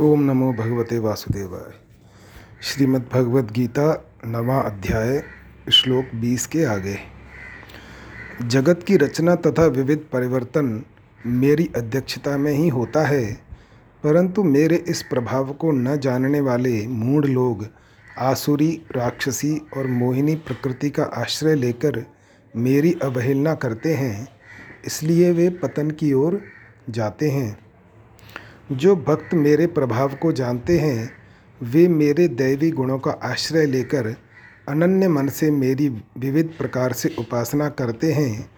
ओम नमो भगवते वासुदेवाय। श्रीमद् भगवद गीता नवा अध्याय, श्लोक 20 के आगे। जगत की रचना तथा विविध परिवर्तन मेरी अध्यक्षता में ही होता है, परंतु मेरे इस प्रभाव को न जानने वाले मूढ़ लोग, आसुरी, राक्षसी और मोहिनी प्रकृति का आश्रय लेकर मेरी अवहेलना करते हैं, इसलिए वे पतन की ओर जाते हैं। जो भक्त मेरे प्रभाव को जानते हैं, वे मेरे दैवी गुणों का आश्रय लेकर अनन्य मन से मेरी विविध प्रकार से उपासना करते हैं।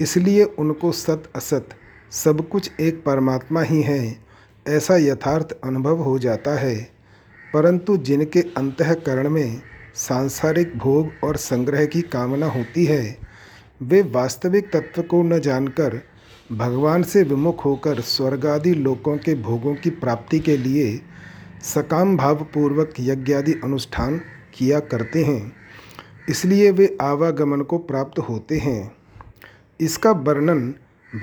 इसलिए उनको सत असत, सब कुछ एक परमात्मा ही है, ऐसा यथार्थ अनुभव हो जाता है। परंतु जिनके अंतकरण में सांसारिक भोग और संग्रह की कामना होती है, वे वास्तविक तत्व को न जानकर भगवान से विमुख होकर स्वर्गादि लोकों के भोगों की प्राप्ति के लिए सकाम भावपूर्वक यज्ञादि अनुष्ठान किया करते हैं। इसलिए वे आवागमन को प्राप्त होते हैं। इसका वर्णन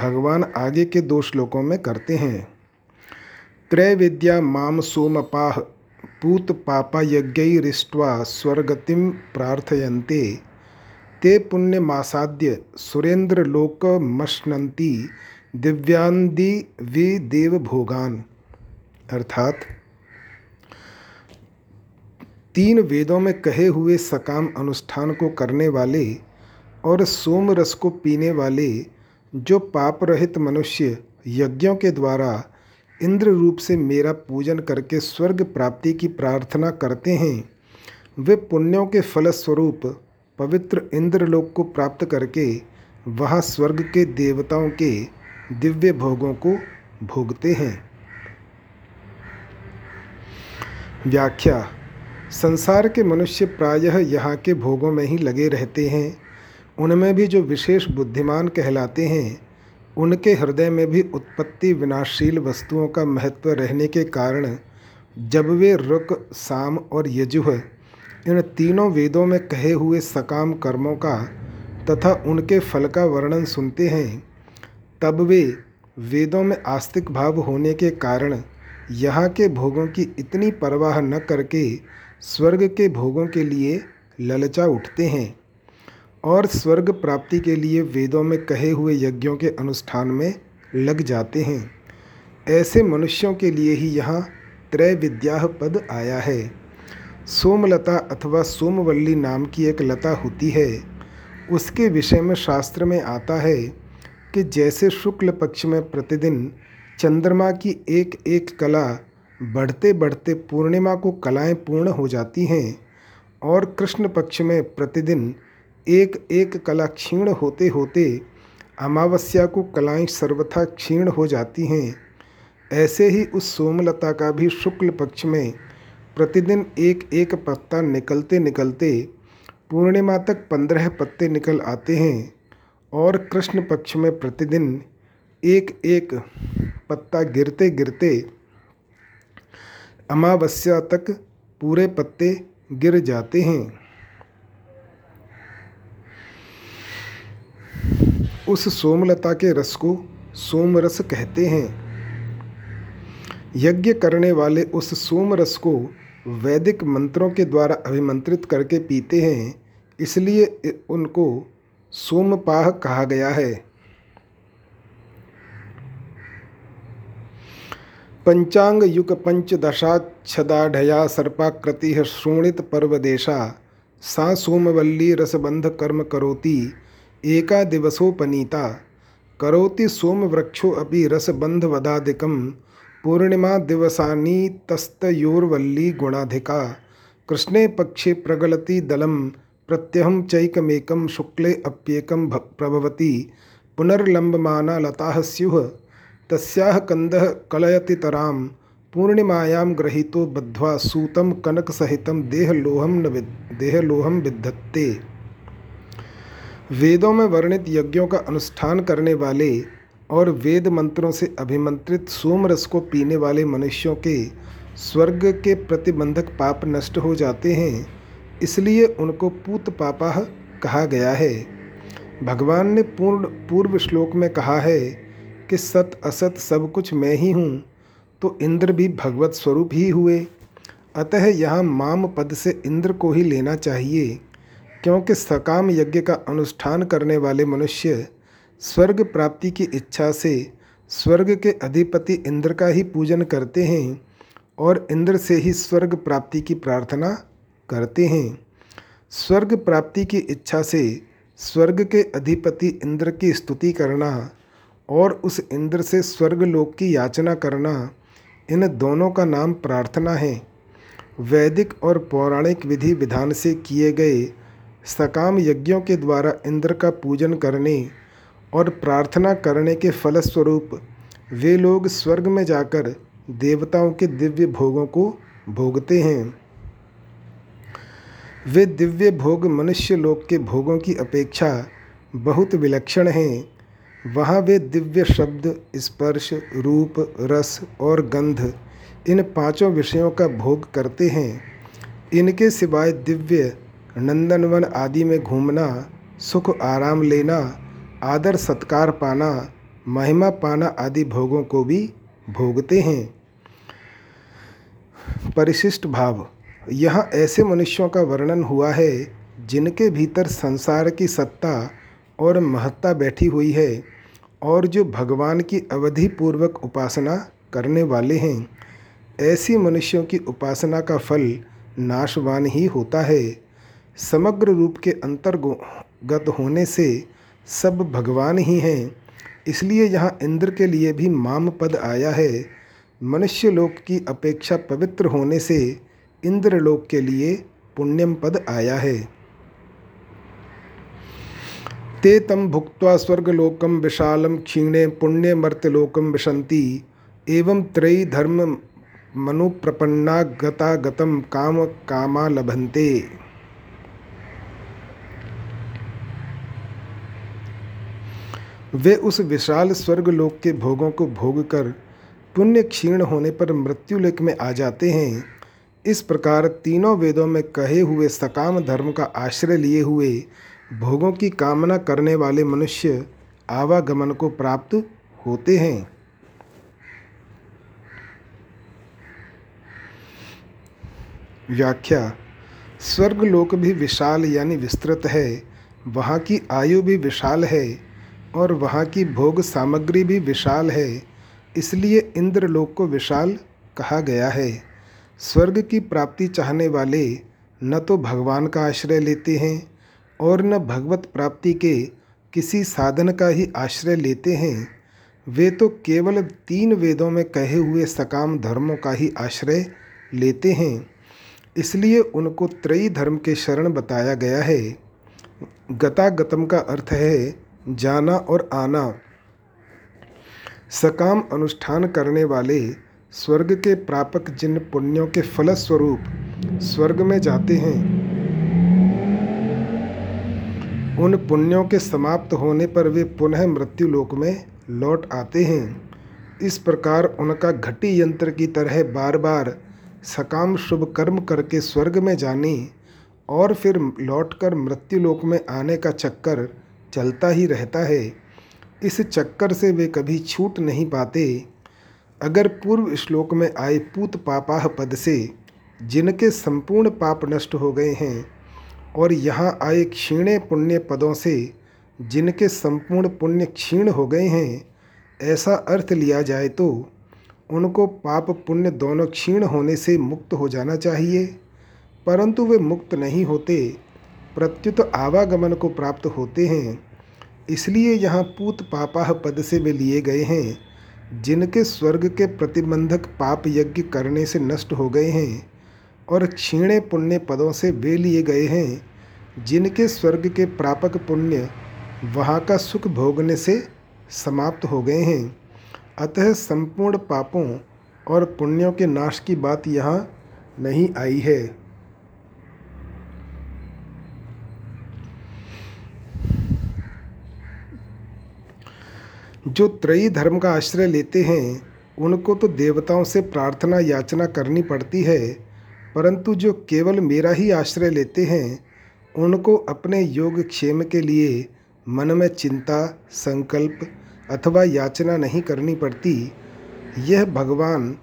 भगवान आगे के दो श्लोकों में करते हैं। त्रैविद्या माम सोमपाह, पूत पापा यज्ञरिष्ट्वा स्वर्गतिम प्रार्थयन्ते। ते पुण्यमासाद्य सुरेंद्रलोकमश्नन्ति दिव्यांदी वे देव भोगान अर्थात, तीन वेदों में कहे हुए सकाम अनुष्ठान को करने वाले और सोम रस को पीने वाले जो पाप रहित मनुष्य यज्ञों के द्वारा इंद्र रूप से मेरा पूजन करके स्वर्ग प्राप्ति की प्रार्थना करते हैं, वे पुण्यों के फलस्वरूप पवित्र इंद्रलोक को प्राप्त करके वह स्वर्ग के देवताओं के दिव्य भोगों को भोगते हैं। व्याख्या, संसार के मनुष्य प्रायः यहाँ के भोगों में ही लगे रहते हैं। उनमें भी जो विशेष बुद्धिमान कहलाते हैं, उनके हृदय में भी उत्पत्ति विनाशशील वस्तुओं का महत्व रहने के कारण जब वे रुक, साम और यजुह इन तीनों वेदों में कहे हुए सकाम कर्मों का तथा उनके फल का वर्णन सुनते हैं, तब वे वेदों में आस्तिक भाव होने के कारण यहाँ के भोगों की इतनी परवाह न करके स्वर्ग के भोगों के लिए ललचा उठते हैं और स्वर्ग प्राप्ति के लिए वेदों में कहे हुए यज्ञों के अनुष्ठान में लग जाते हैं। ऐसे मनुष्यों के लिए ही यहाँ त्रय विद्या पद आया है। सोमलता अथवा सोमवल्ली नाम की एक लता होती है। उसके विषय में शास्त्र में आता है कि जैसे शुक्ल पक्ष में प्रतिदिन चंद्रमा की एक एक कला बढ़ते बढ़ते पूर्णिमा को कलाएँ पूर्ण हो जाती हैं और कृष्ण पक्ष में प्रतिदिन एक एक कला क्षीण होते होते अमावस्या को कलाएँ सर्वथा क्षीण हो जाती हैं। ऐसे ही उस सोमलता का भी शुक्ल पक्ष में प्रतिदिन एक एक पत्ता निकलते निकलते पूर्णिमा तक पंद्रह पत्ते निकल आते हैं और कृष्ण पक्ष में प्रतिदिन एक एक पत्ता गिरते गिरते अमावस्या तक पूरे पत्ते गिर जाते हैं। उस सोमलता के रस को सोमरस कहते हैं। यज्ञ करने वाले उस सोमरस को वैदिक मंत्रों के द्वारा अभिमंत्रित करके पीते हैं, इसलिए उनको सोमपाह कहा गया है। पंचांग युग पंचदशाक्षदाढ़या सर्पाकृति श्रोणित पर्वदेशा, सा सोमवल्ली रसबंध कर्म करोति, एका दिवसोपनीता, करोति सोमवृक्षो अपि रसबंधवदादिकम पूर्णिमा दिवसानी तस्तयोर्वल्ली गुणाधिका। कृष्णे पक्षे प्रगलति दलम प्रत्यहम चैकमेकम शुक्ले अप्येकम प्रभवती। पुनर्लंबमाना लता स्युः तस्याह कंदः कलयति तराम। पूर्णिमायां ग्रहीतो बद्ध्वा सूतं कनकसहितं देहलोहम न देहलोहम विद्धत्ते। वेदों में वर्णित यज्ञों का अनुष्ठान करने वाले और वेद मंत्रों से अभिमंत्रित सोमरस को पीने वाले मनुष्यों के स्वर्ग के प्रतिबंधक पाप नष्ट हो जाते हैं, इसलिए उनको पूत पापा कहा गया है। भगवान ने पूर्ण, पूर्व श्लोक में कहा है कि सत असत सब कुछ मैं ही हूँ तो इंद्र भी भगवत स्वरूप ही हुए। अतः यहाँ माम पद से इंद्र को ही लेना चाहिए, क्योंकि सकाम यज्ञ का अनुष्ठान करने वाले मनुष्य स्वर्ग प्राप्ति की इच्छा से स्वर्ग के अधिपति इंद्र का ही पूजन करते हैं और इंद्र से ही स्वर्ग प्राप्ति की प्रार्थना करते हैं। स्वर्ग प्राप्ति की इच्छा से स्वर्ग के अधिपति इंद्र की स्तुति करना और उस इंद्र से स्वर्ग लोक की याचना करना, इन दोनों का नाम प्रार्थना है। वैदिक और पौराणिक विधि विधान से किए गए सकाम यज्ञों के द्वारा इंद्र का पूजन करने और प्रार्थना करने के फलस्वरूप वे लोग स्वर्ग में जाकर देवताओं के दिव्य भोगों को भोगते हैं। वे दिव्य भोग मनुष्य लोक के भोगों की अपेक्षा बहुत विलक्षण हैं। वहाँ वे दिव्य शब्द, स्पर्श, रूप, रस और गंध इन पाँचों विषयों का भोग करते हैं। इनके सिवाय दिव्य, नंदनवन आदि में घूमना, सुख आराम लेना आदर सत्कार पाना, महिमा पाना आदि भोगों को भी भोगते हैं। परिशिष्ट भाव, यहाँ ऐसे मनुष्यों का वर्णन हुआ है, जिनके भीतर संसार की सत्ता और महत्ता बैठी हुई है, और जो भगवान की अवधि पूर्वक उपासना करने वाले हैं। ऐसी मनुष्यों की उपासना का फल नाशवान ही होता है। समग्र रूप के अंतर्गत होने से सब भगवान ही हैं। इसलिए यहाँ इंद्र के लिए भी माम पद आया है। मनुष्य लोक की अपेक्षा पवित्र होने से इंद्र लोक के लिए पुण्यम पद आया है। ते तम भुक्त्वा स्वर्गलोकम विशालम क्षीणे पुण्य मर्त्यलोकम विशंति एवं त्रयी धर्म मनुप्रपन्ना गता गतम काम कामा लभंते वे उस विशाल स्वर्गलोक के भोगों को भोग कर पुण्य क्षीण होने पर मृत्युलेख में आ जाते हैं। इस प्रकार तीनों वेदों में कहे हुए सकाम धर्म का आश्रय लिए हुए भोगों की कामना करने वाले मनुष्य आवागमन को प्राप्त होते हैं। व्याख्या, स्वर्गलोक भी विशाल यानी विस्तृत है, वहाँ की आयु भी विशाल है और वहाँ की भोग सामग्री भी विशाल है, इसलिए इंद्रलोक को विशाल कहा गया है। स्वर्ग की प्राप्ति चाहने वाले न तो भगवान का आश्रय लेते हैं और न भगवत प्राप्ति के किसी साधन का ही आश्रय लेते हैं। वे तो केवल तीन वेदों में कहे हुए सकाम धर्मों का ही आश्रय लेते हैं, इसलिए उनको त्रयी धर्म के शरण बताया गया है। गतागतम का अर्थ है जाना और आना। सकाम अनुष्ठान करने वाले स्वर्ग के प्रापक जिन पुण्यों के फलस्वरूप स्वर्ग में जाते हैं, उन पुण्यों के समाप्त होने पर वे पुनः मृत्यु लोक में लौट आते हैं। इस प्रकार उनका घटी यंत्र की तरह बार बार सकाम शुभ कर्म करके स्वर्ग में जाने और फिर लौटकर मृत्यु लोक में आने का चक्कर चलता ही रहता है। इस चक्कर से वे कभी छूट नहीं पाते। अगर पूर्व श्लोक में आए पूत पापाह पद से, जिनके संपूर्ण पाप नष्ट हो गए हैं, और यहाँ आए क्षीणे पुण्य पदों से, जिनके संपूर्ण पुण्य क्षीण हो गए हैं, ऐसा अर्थ लिया जाए तो उनको पाप पुण्य दोनों क्षीण होने से मुक्त हो जाना चाहिए। परंतु वे मुक्त नहीं होते। प्रत्युत आवागमन को प्राप्त होते हैं, इसलिए यहाँ पूत पापाह पद से वे लिए गए हैं, जिनके स्वर्ग के प्रतिबंधक पाप यज्ञ करने से नष्ट हो गए हैं और क्षीणे पुण्य पदों से वे लिए गए हैं, जिनके स्वर्ग के प्रापक पुण्य वहाँ का सुख भोगने से समाप्त हो गए हैं। अतः संपूर्ण पापों और पुण्यों के नाश की बात यहाँ नहीं आई है। जो त्रयी धर्म का आश्रय लेते हैं, उनको तो देवताओं से प्रार्थना याचना करनी पड़ती है, परंतु जो केवल मेरा ही आश्रय लेते हैं, उनको अपने योग क्षेम के लिए मन में चिंता, संकल्प अथवा याचना नहीं करनी पड़ती। यह भगवान,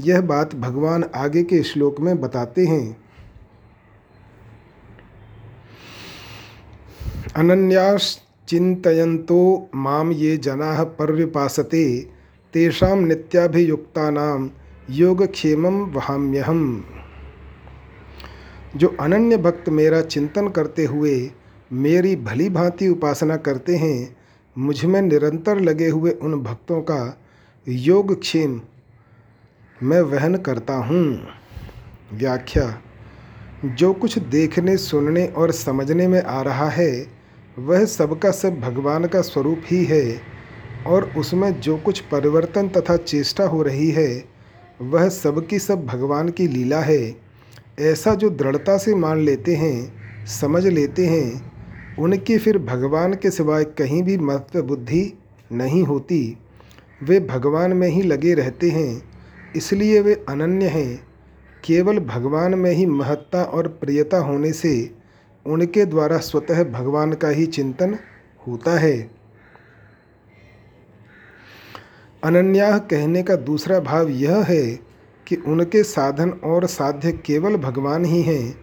यह बात भगवान आगे के श्लोक में बताते हैं। अनन्याश्चिन्तयन्तो माम ये जना पर्युपासते, तेषां नित्याभियुक्तानां योगक्षेमं वहाम्यहम। जो अनन्य भक्त मेरा चिंतन करते हुए मेरी भली भांति उपासना करते हैं, मुझमें निरंतर लगे हुए उन भक्तों का योगक्षेम मैं वहन करता हूँ। व्याख्या, जो कुछ देखने, सुनने और समझने में आ रहा है वह सबका सब भगवान का स्वरूप ही है और उसमें जो कुछ परिवर्तन तथा चेष्टा हो रही है, वह सबकी सब भगवान की लीला है। ऐसा जो दृढ़ता से मान लेते हैं, समझ लेते हैं, उनकी फिर भगवान के सिवाय कहीं भी महत्व बुद्धि नहीं होती। वे भगवान में ही लगे रहते हैं, इसलिए वे अनन्य हैं। केवल भगवान में ही महत्ता और प्रियता होने से उनके द्वारा स्वतः भगवान का ही चिंतन होता है। अनन्या कहने का दूसरा भाव यह है कि उनके साधन और साध्य केवल भगवान ही हैं,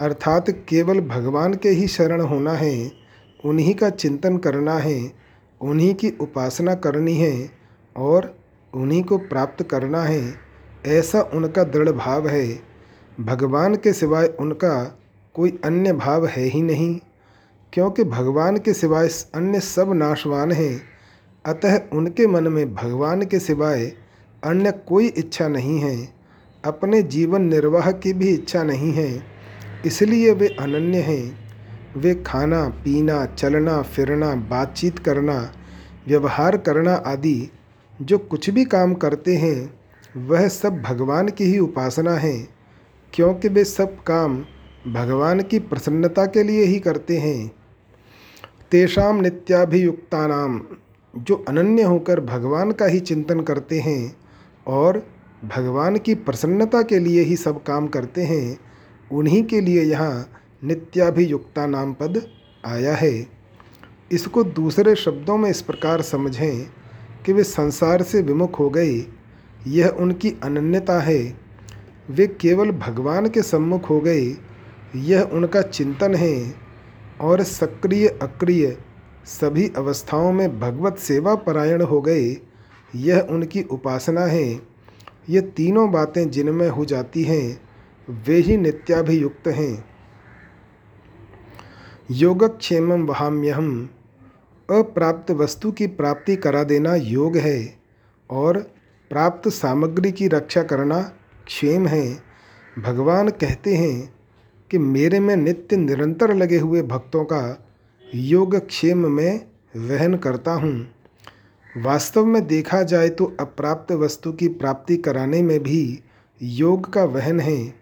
अर्थात केवल भगवान के ही शरण होना है, उन्हीं का चिंतन करना है, उन्हीं की उपासना करनी है और उन्हीं को प्राप्त करना है, ऐसा उनका दृढ़ भाव है। भगवान के सिवाय उनका कोई अन्य भाव है ही नहीं, क्योंकि भगवान के सिवाय अन्य सब नाशवान हैं। अतः उनके मन में भगवान के सिवाय अन्य कोई इच्छा नहीं है। अपने जीवन निर्वाह की भी इच्छा नहीं है, इसलिए वे अनन्य हैं। वे खाना, पीना, चलना, फिरना, बातचीत करना, व्यवहार करना आदि, जो कुछ भी काम करते हैं, वह सब भगवान की ही उपासना है, क्योंकि वे सब काम भगवान की प्रसन्नता के लिए ही करते हैं। तेषाम नित्याभियुक्ता नाम जो अनन्य होकर भगवान का ही चिंतन करते हैं और भगवान की प्रसन्नता के लिए ही सब काम करते हैं, उन्हीं के लिए यहाँ नित्याभियुक्ता नाम पद आया है। इसको दूसरे शब्दों में इस प्रकार समझें कि वे संसार से विमुख हो गए। यह उनकी अनन्यता है। वे केवल भगवान के सम्मुख हो गए यह उनका चिंतन है और सक्रिय अक्रिय सभी अवस्थाओं में भगवत सेवा परायण हो गए, यह उनकी उपासना है। ये तीनों बातें जिनमें हो जाती हैं, वे ही नित्याभियुक्त हैं। योगक्षेम वहाम्यहम। अप्राप्त वस्तु की प्राप्ति करा देना योग है और प्राप्त सामग्री की रक्षा करना क्षेम है। भगवान कहते हैं कि मेरे में नित्य निरंतर लगे हुए भक्तों का योगक्षेम में वहन करता हूँ। वास्तव में देखा जाए तो अप्राप्त वस्तु की प्राप्ति कराने में भी योग का वहन है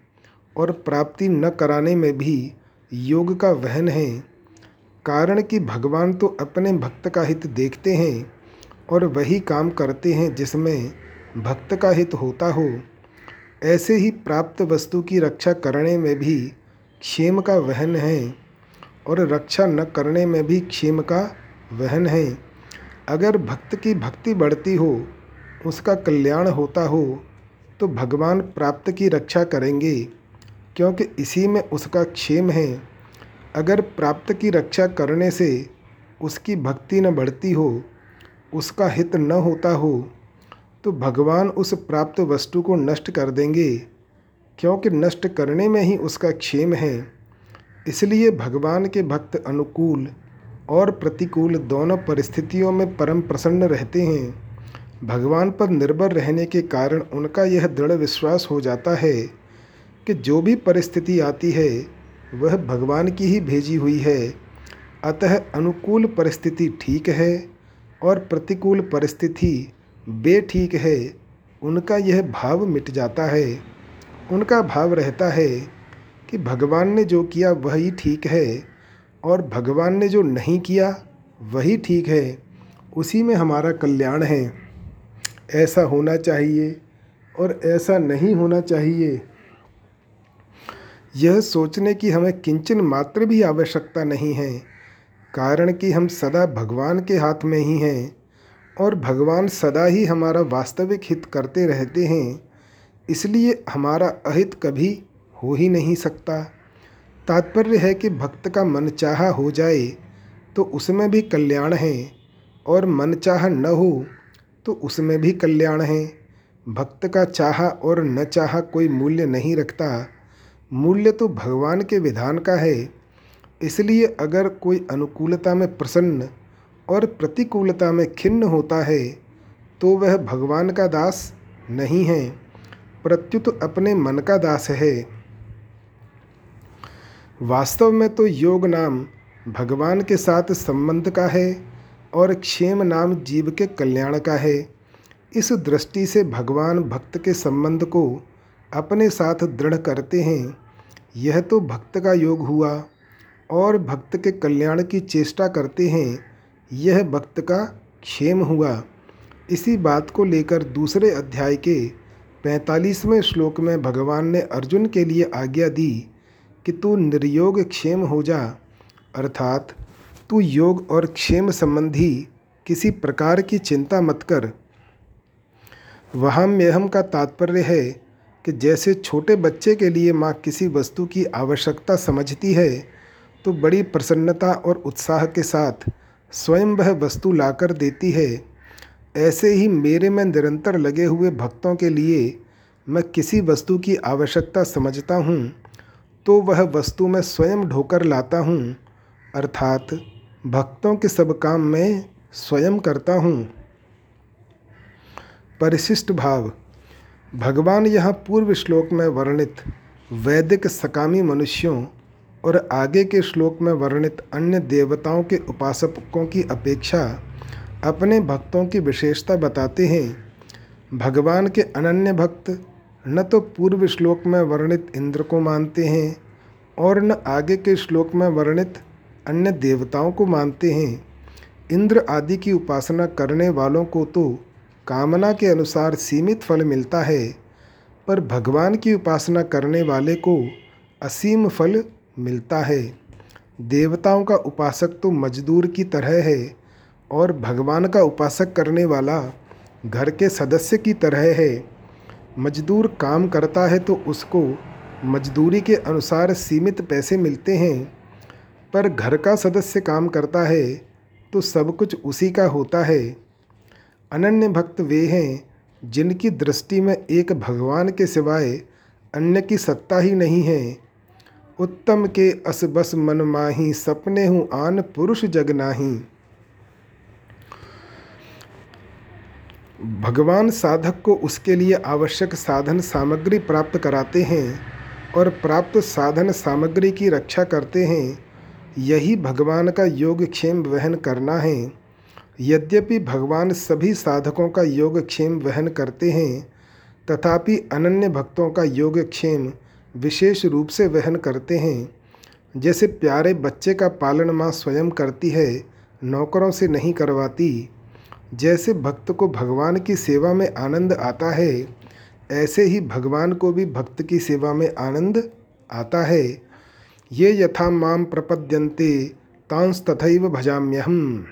और प्राप्ति न कराने में भी योग का वहन है। कारण कि भगवान तो अपने भक्त का हित देखते हैं और वही काम करते हैं जिसमें भक्त का हित होता हो। ऐसे ही प्राप्त वस्तु की रक्षा करने में भी क्षेम का वहन है और रक्षा न करने में भी क्षेम का वहन है। अगर भक्त की भक्ति बढ़ती हो, उसका कल्याण होता हो तो भगवान प्राप्त की रक्षा करेंगे, क्योंकि इसी में उसका क्षेम है। अगर प्राप्त की रक्षा करने से उसकी भक्ति न बढ़ती हो, उसका हित न होता हो तो भगवान उस प्राप्त वस्तु को नष्ट कर देंगे। क्योंकि नष्ट करने में ही उसका क्षेम है। इसलिए भगवान के भक्त अनुकूल और प्रतिकूल दोनों परिस्थितियों में परम प्रसन्न रहते हैं। भगवान पर निर्भर रहने के कारण उनका यह दृढ़ विश्वास हो जाता है कि जो भी परिस्थिति आती है, वह भगवान की ही भेजी हुई है। अतः अनुकूल परिस्थिति ठीक है और प्रतिकूल परिस्थिति बेठीक है, उनका यह भाव मिट जाता है। उनका भाव रहता है कि भगवान ने जो किया वही ठीक है और भगवान ने जो नहीं किया वही ठीक है, उसी में हमारा कल्याण है। ऐसा होना चाहिए और ऐसा नहीं होना चाहिए। यह सोचने की हमें किंचन मात्र भी आवश्यकता नहीं है, कारण कि हम सदा भगवान के हाथ में ही हैं और भगवान सदा ही हमारा वास्तविक हित करते रहते हैं। इसलिए हमारा अहित कभी हो ही नहीं सकता। तात्पर्य है कि भक्त का मन चाहा हो जाए तो उसमें भी कल्याण है, और मन चाह न हो तो उसमें भी कल्याण है। भक्त का चाहा और न चाहा कोई मूल्य नहीं रखता। मूल्य तो भगवान के विधान का है। इसलिए अगर कोई अनुकूलता में प्रसन्न और प्रतिकूलता में खिन्न होता है तो वह भगवान का दास नहीं है। प्रत्युत अपने मन का दास है। वास्तव में तो योग नाम भगवान के साथ संबंध का है और क्षेम नाम जीव के कल्याण का है। इस दृष्टि से भगवान भक्त के संबंध को अपने साथ दृढ़ करते हैं। यह तो भक्त का योग हुआ और भक्त के कल्याण की चेष्टा करते हैं। यह भक्त का क्षेम हुआ। इसी बात को लेकर दूसरे अध्याय के पैंतालीसवें श्लोक में भगवान ने अर्जुन के लिए आज्ञा दी कि तू निर्योग क्षेम हो जा, अर्थात तू योग और क्षेम संबंधी किसी प्रकार की चिंता मत कर। वहाँ मेहम का तात्पर्य है कि जैसे छोटे बच्चे के लिए माँ किसी वस्तु की आवश्यकता समझती है तो बड़ी प्रसन्नता और उत्साह के साथ स्वयं वह वस्तु लाकर देती है। ऐसे ही मेरे में निरंतर लगे हुए भक्तों के लिए मैं किसी वस्तु की आवश्यकता समझता हूँ तो वह वस्तु मैं स्वयं ढोकर लाता हूँ, अर्थात भक्तों के सब काम मैं स्वयं करता हूँ। परिशिष्ट भाव, भगवान यहाँ पूर्व श्लोक में वर्णित वैदिक सकामी मनुष्यों और आगे के श्लोक में वर्णित अन्य देवताओं के उपासकों की अपेक्षा अपने भक्तों की विशेषता बताते हैं। भगवान के अनन्य भक्त न तो पूर्व श्लोक में वर्णित इंद्र को मानते हैं और न आगे के श्लोक में वर्णित अन्य देवताओं को मानते हैं। इंद्र आदि की उपासना करने वालों को तो कामना के अनुसार सीमित फल मिलता है, पर भगवान की उपासना करने वाले को असीम फल मिलता है। देवताओं का उपासक तो मजदूर की तरह है। और भगवान का उपासक करने वाला घर के सदस्य की तरह है। मजदूर काम करता है तो उसको मजदूरी के अनुसार सीमित पैसे मिलते हैं। पर घर का सदस्य काम करता है तो सब कुछ उसी का होता है। अनन्य भक्त वे हैं जिनकी दृष्टि में एक भगवान के सिवाय अन्य की सत्ता ही नहीं है। उत्तम के अस बस मन माही सपने हूँ आन पुरुष जग भगवान साधक को उसके लिए आवश्यक साधन सामग्री प्राप्त कराते हैं और प्राप्त साधन सामग्री की रक्षा करते हैं, यही भगवान का योगक्षेम वहन करना है। यद्यपि भगवान सभी साधकों का योगक्षेम वहन करते हैं, तथापि अनन्य भक्तों का योगक्षेम विशेष रूप से वहन करते हैं। जैसे प्यारे बच्चे का पालन माँ स्वयं करती है, नौकरों से नहीं करवाती। जैसे भक्त को भगवान की सेवा में आनंद आता है, ऐसे ही भगवान को भी भक्त की सेवा में आनंद आता है। ये यथा माम प्रपद्यन्ते तांस तथैव भजाम्यहम।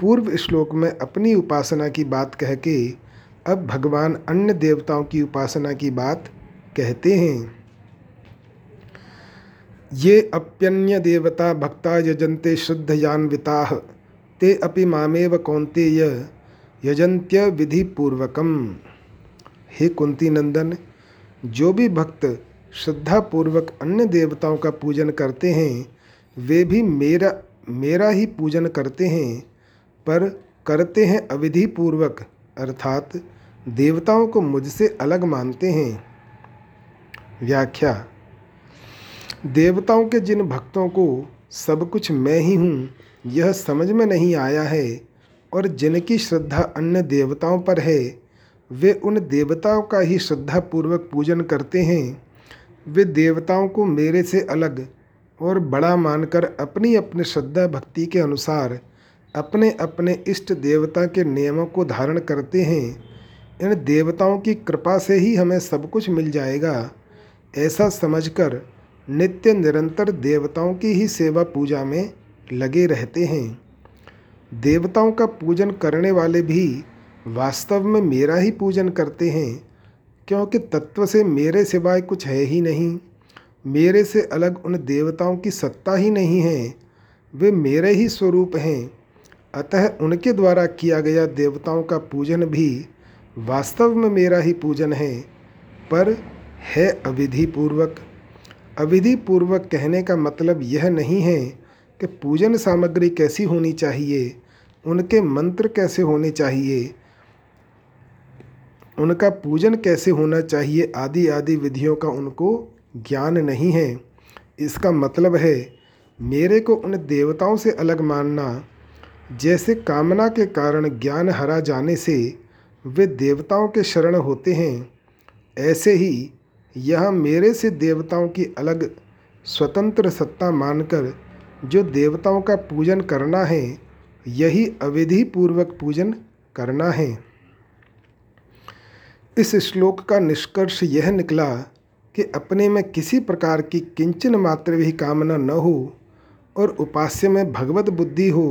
पूर्व श्लोक में अपनी उपासना की बात कह के अब भगवान अन्य देवताओं की उपासना की बात कहते हैं। ये अप्यन्य देवता भक्ता यजन्ते श्रद्धयान्विता। ते अपि मामेव कौंतेय यजंत्य विधि पूर्वकम हे कुंती नंदन जो भी भक्त श्रद्धापूर्वक अन्य देवताओं का पूजन करते हैं, वे भी मेरा मेरा ही पूजन करते हैं, पर करते हैं अविधि पूर्वक अर्थात देवताओं को मुझसे अलग मानते हैं। व्याख्या, देवताओं के जिन भक्तों को सब कुछ मैं ही हूँ यह समझ में नहीं आया है और जिनकी श्रद्धा अन्य देवताओं पर है, वे उन देवताओं का ही श्रद्धापूर्वक पूजन करते हैं। वे देवताओं को मेरे से अलग और बड़ा मानकर अपनी अपनी श्रद्धा भक्ति के अनुसार अपने अपने इष्ट देवता के नियमों को धारण करते हैं। इन देवताओं की कृपा से ही हमें सब कुछ मिल जाएगा। ऐसा समझकर नित्य निरंतर देवताओं की ही सेवा पूजा में लगे रहते हैं। देवताओं का पूजन करने वाले भी वास्तव में मेरा ही पूजन करते हैं, क्योंकि तत्व से मेरे सिवाय कुछ है ही नहीं। मेरे से अलग उन देवताओं की सत्ता ही नहीं है। वे मेरे ही स्वरूप हैं। अतः उनके द्वारा किया गया देवताओं का पूजन भी वास्तव में मेरा ही पूजन है। पर है अविधि पूर्वक अविधि पूर्वक कहने का मतलब यह नहीं है कि पूजन सामग्री कैसी होनी चाहिए, उनके मंत्र कैसे होने चाहिए, उनका पूजन कैसे होना चाहिए आदि आदि विधियों का उनको ज्ञान नहीं है। इसका मतलब है, मेरे को उन देवताओं से अलग मानना, जैसे कामना के कारण ज्ञान हरा जाने से वे देवताओं के शरण होते हैं, ऐसे ही यह मेरे से देवताओं की अलग स्वतंत्र सत्ता मानकर जो देवताओं का पूजन करना है, यही अविधि पूर्वक पूजन करना है। इस श्लोक का निष्कर्ष यह निकला कि अपने में किसी प्रकार की किंचन मात्र भी कामना न हो और उपास्य में भगवत बुद्धि हो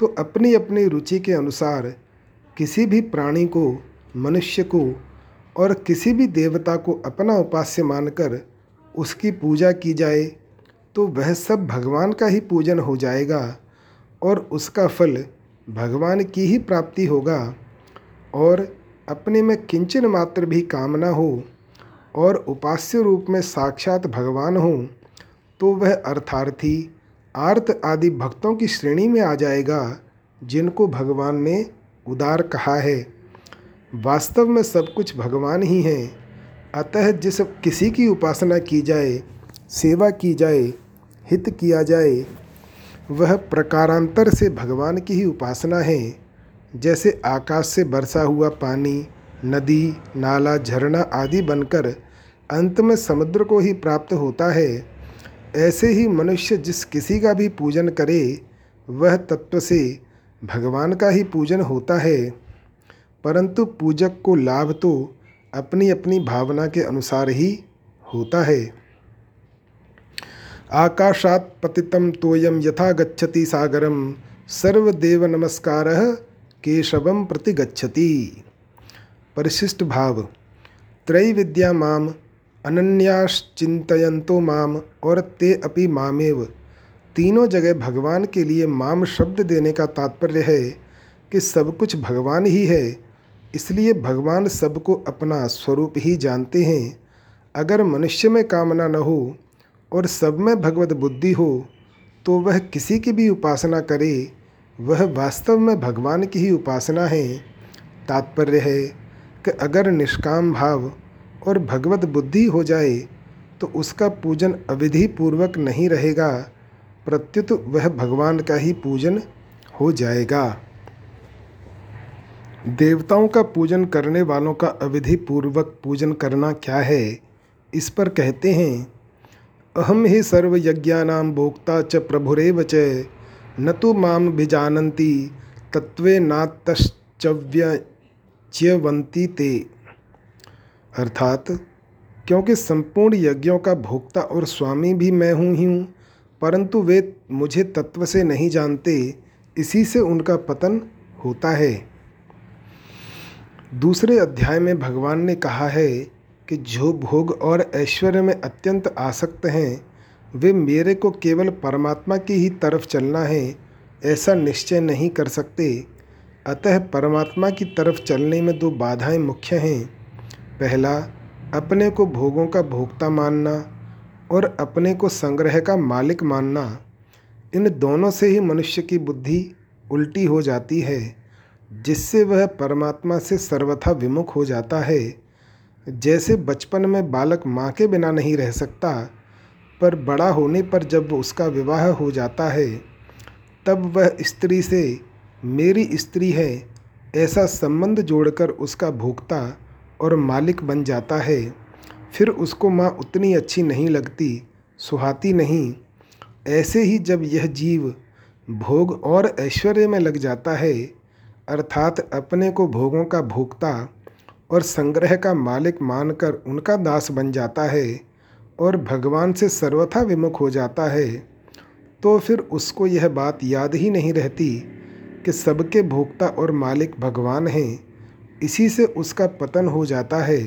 तो अपनी अपनी रुचि के अनुसार किसी भी प्राणी को, मनुष्य को और किसी भी देवता को अपना उपास्य मानकर उसकी पूजा की जाए। तो वह सब भगवान का ही पूजन हो जाएगा और उसका फल भगवान की ही प्राप्ति होगा और अपने में किंचन मात्र भी कामना हो और उपास्य रूप में साक्षात भगवान हो तो वह अर्थार्थी आर्त आदि भक्तों की श्रेणी में आ जाएगा, जिनको भगवान ने उदार कहा है। वास्तव में सब कुछ भगवान ही हैं। अतः जिस किसी की उपासना की जाए, सेवा की जाए हित किया जाए, वह प्रकारांतर से भगवान की ही उपासना है। जैसे आकाश से बरसा हुआ पानी, नदी, नाला, झरना आदि बनकर अंत में समुद्र को ही प्राप्त होता है, ऐसे ही मनुष्य जिस किसी का भी पूजन करे, वह तत्व से भगवान का ही पूजन होता है। परंतु पूजक को लाभ तो अपनी अपनी भावना के अनुसार ही होता है। आकाशात पतितम तोयम यथा गच्छति सागरम सर्वदेव नमस्कार केशवम प्रति गच्छति परिशिष्ट भाव। त्रय विद्या माम अनन्याश्चिंतयंतो माम और ते अपि मामेव। तीनों जगह भगवान के लिए माम शब्द देने का तात्पर्य है कि सब कुछ भगवान ही है। इसलिए भगवान सबको अपना स्वरूप ही जानते हैं। अगर मनुष्य में कामना न हो और सब में भगवत बुद्धि हो तो वह किसी की भी उपासना करे, वह वास्तव में भगवान की ही उपासना है। तात्पर्य है कि अगर निष्काम भाव और भगवत बुद्धि हो जाए तो उसका पूजन अविधि पूर्वक नहीं रहेगा, प्रत्युत वह भगवान का ही पूजन हो जाएगा। देवताओं का पूजन करने वालों का अविधि पूर्वक पूजन करना क्या है, इस पर कहते हैं अहम ही सर्वयज्ञानाम भोक्ता च प्रभुरेव च। न तो माम भिजानती तत्वे नातश्चव्यच्यवंती ते। अर्थात, क्योंकि संपूर्ण यज्ञों का भोक्ता और स्वामी भी मैं हूँ ही हूँ, परंतु वे मुझे तत्व से नहीं जानते, इसी से उनका पतन होता है। दूसरे अध्याय में भगवान ने कहा है कि जो भोग और ऐश्वर्य में अत्यंत आसक्त हैं, वे मेरे को केवल परमात्मा की ही तरफ़ चलना है, ऐसा निश्चय नहीं कर सकते। अतः परमात्मा की तरफ़ चलने में दो बाधाएँ मुख्य हैं। पहला, अपने को भोगों का भोक्ता मानना और अपने को संग्रह का मालिक मानना। इन दोनों से ही मनुष्य की बुद्धि उल्टी हो जाती है, जिससे वह परमात्मा से सर्वथा विमुख हो जाता है। जैसे बचपन में बालक माँ के बिना नहीं रह सकता, पर बड़ा होने पर जब उसका विवाह हो जाता है, तब वह स्त्री से, मेरी स्त्री है ऐसा संबंध जोड़कर उसका भोक्ता और मालिक बन जाता है। फिर उसको माँ उतनी अच्छी नहीं लगती, सुहाती नहीं। ऐसे ही जब यह जीव भोग और ऐश्वर्य में लग जाता है, अर्थात अपने को भोगों का भोगता और संग्रह का मालिक मानकर उनका दास बन जाता है और भगवान से सर्वथा विमुख हो जाता है तो फिर उसको यह बात याद ही नहीं रहती कि सबके भोक्ता और मालिक भगवान हैं। इसी से उसका पतन हो जाता है।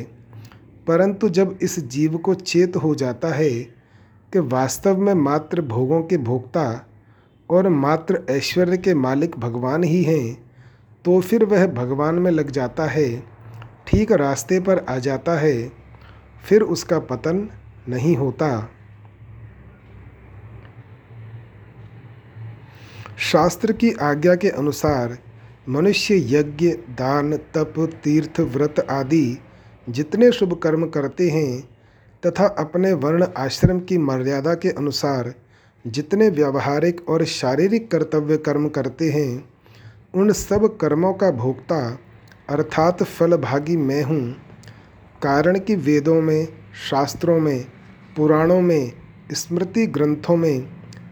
परंतु जब इस जीव को चेत हो जाता है कि वास्तव में मात्र भोगों के भोक्ता और मात्र ऐश्वर्य के मालिक भगवान ही हैं तो फिर वह भगवान में लग जाता है। ठीक रास्ते पर आ जाता है, फिर उसका पतन नहीं होता। शास्त्र की आज्ञा के अनुसार मनुष्य यज्ञ, दान, तप, तीर्थ, व्रत आदि जितने शुभ कर्म करते हैं तथा अपने वर्ण आश्रम की मर्यादा के अनुसार जितने व्यावहारिक और शारीरिक कर्तव्य कर्म करते हैं, उन सब कर्मों का भोक्ता अर्थात फलभागी मैं हूँ, कारण कि वेदों में, शास्त्रों में, पुराणों में, स्मृति ग्रंथों में,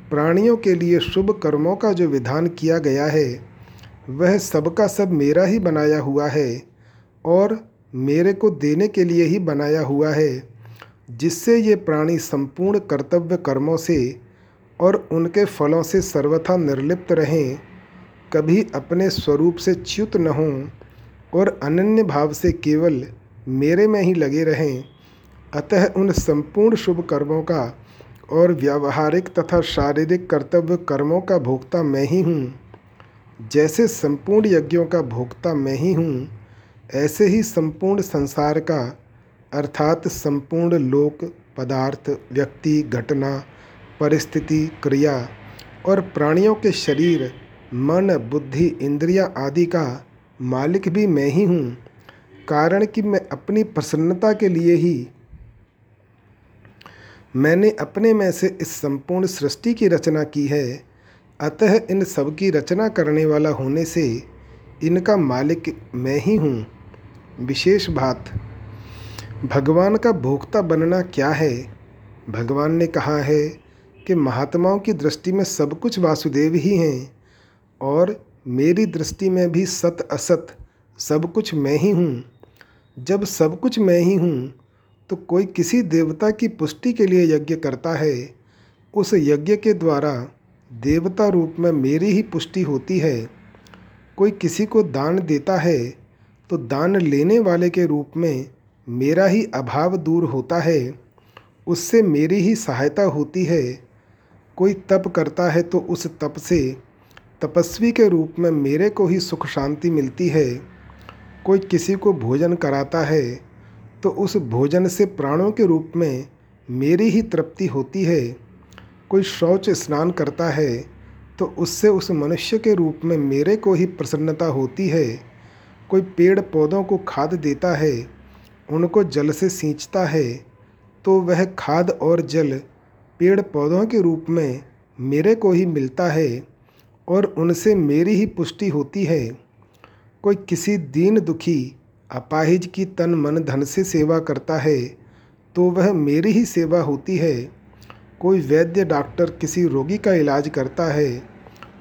प्राणियों के लिए शुभ कर्मों का जो विधान किया गया है, वह सबका सब मेरा ही बनाया हुआ है और मेरे को देने के लिए ही बनाया हुआ है, जिससे ये प्राणी संपूर्ण कर्तव्य कर्मों से और उनके फलों से सर्वथा निर्लिप्त रहें, कभी अपने स्वरूप से च्युत न हों और अनन्य भाव से केवल मेरे में ही लगे रहें। अतः उन संपूर्ण शुभ कर्मों का और व्यावहारिक तथा शारीरिक कर्तव्य कर्मों का भोक्ता मैं ही हूँ। जैसे संपूर्ण यज्ञों का भोक्ता मैं ही हूँ, ऐसे ही संपूर्ण संसार का, अर्थात संपूर्ण लोक, पदार्थ, व्यक्ति, घटना, परिस्थिति, क्रिया और प्राणियों के शरीर, मन, बुद्धि, इंद्रिया आदि का मालिक भी मैं ही हूँ, कारण कि मैं अपनी प्रसन्नता के लिए ही। मैंने अपने में से इस संपूर्ण सृष्टि की रचना की है, अतः इन सब की रचना करने वाला होने से इनका मालिक मैं ही हूँ। विशेष बात, भगवान का भोक्ता बनना क्या है? भगवान ने कहा है कि महात्माओं की दृष्टि में सब कुछ वासुदेव ही हैं, और मेरी दृष्टि में भी सत असत, सब कुछ मैं ही हूँ। जब सब कुछ मैं ही हूँ तो कोई किसी देवता की पुष्टि के लिए यज्ञ करता है। उस यज्ञ के द्वारा देवता रूप में मेरी ही पुष्टि होती है। कोई किसी को दान देता है तो दान लेने वाले के रूप में मेरा ही अभाव दूर होता है। उससे मेरी ही सहायता होती है। कोई तप करता है तो उस तप से तपस्वी के रूप में मेरे को ही सुख शांति मिलती है। कोई किसी को भोजन कराता है तो उस भोजन से प्राणों के रूप में मेरी ही तृप्ति होती है। कोई शौच स्नान करता है तो उससे उस मनुष्य के रूप में मेरे को ही प्रसन्नता होती है। कोई पेड़ पौधों को खाद देता है, उनको जल से सींचता है तो वह खाद और जल पेड़ पौधों के रूप में मेरे को ही मिलता है। और उनसे मेरी ही पुष्टि होती है। कोई किसी दीन दुखी अपाहिज की तन मन धन से सेवा करता है तो वह मेरी ही सेवा होती है। कोई वैद्य डॉक्टर किसी रोगी का इलाज करता है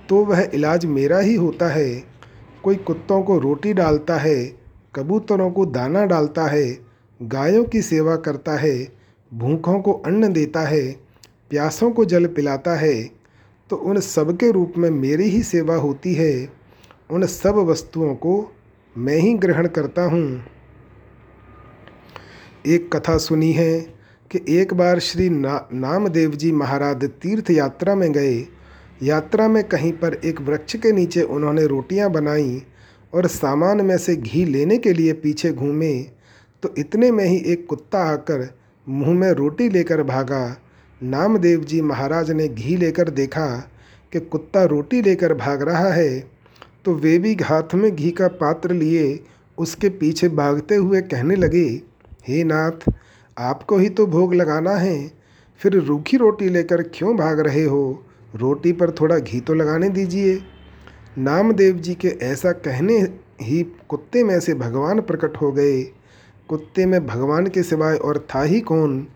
तो वह इलाज मेरा ही होता है। कोई कुत्तों को रोटी डालता है, कबूतरों को दाना डालता है, गायों की सेवा करता है, भूखों को अन्न देता है, प्यासों को जल पिलाता है तो उन सब के रूप में मेरी ही सेवा होती है। उन सब वस्तुओं को मैं ही ग्रहण करता हूँ। एक कथा सुनी है कि एक बार श्री ना, नामदेव जी महाराज तीर्थ यात्रा में गए। यात्रा में कहीं पर एक वृक्ष के नीचे उन्होंने रोटियाँ बनाई और सामान में से घी लेने के लिए पीछे घूमे। तो इतने में ही एक कुत्ता आकर मुँह में रोटी लेकर भागा। नामदेव जी महाराज ने घी लेकर देखा कि कुत्ता रोटी लेकर भाग रहा है तो वे भी हाथ में घी का पात्र लिए उसके पीछे भागते हुए कहने लगे, हे नाथ, आपको ही तो भोग लगाना है, फिर रूखी रोटी लेकर क्यों भाग रहे हो? रोटी पर थोड़ा घी तो लगाने दीजिए। नामदेव जी के ऐसा कहने ही कुत्ते में से भगवान प्रकट हो गए। कुत्ते में भगवान के सिवाय और था ही कौन?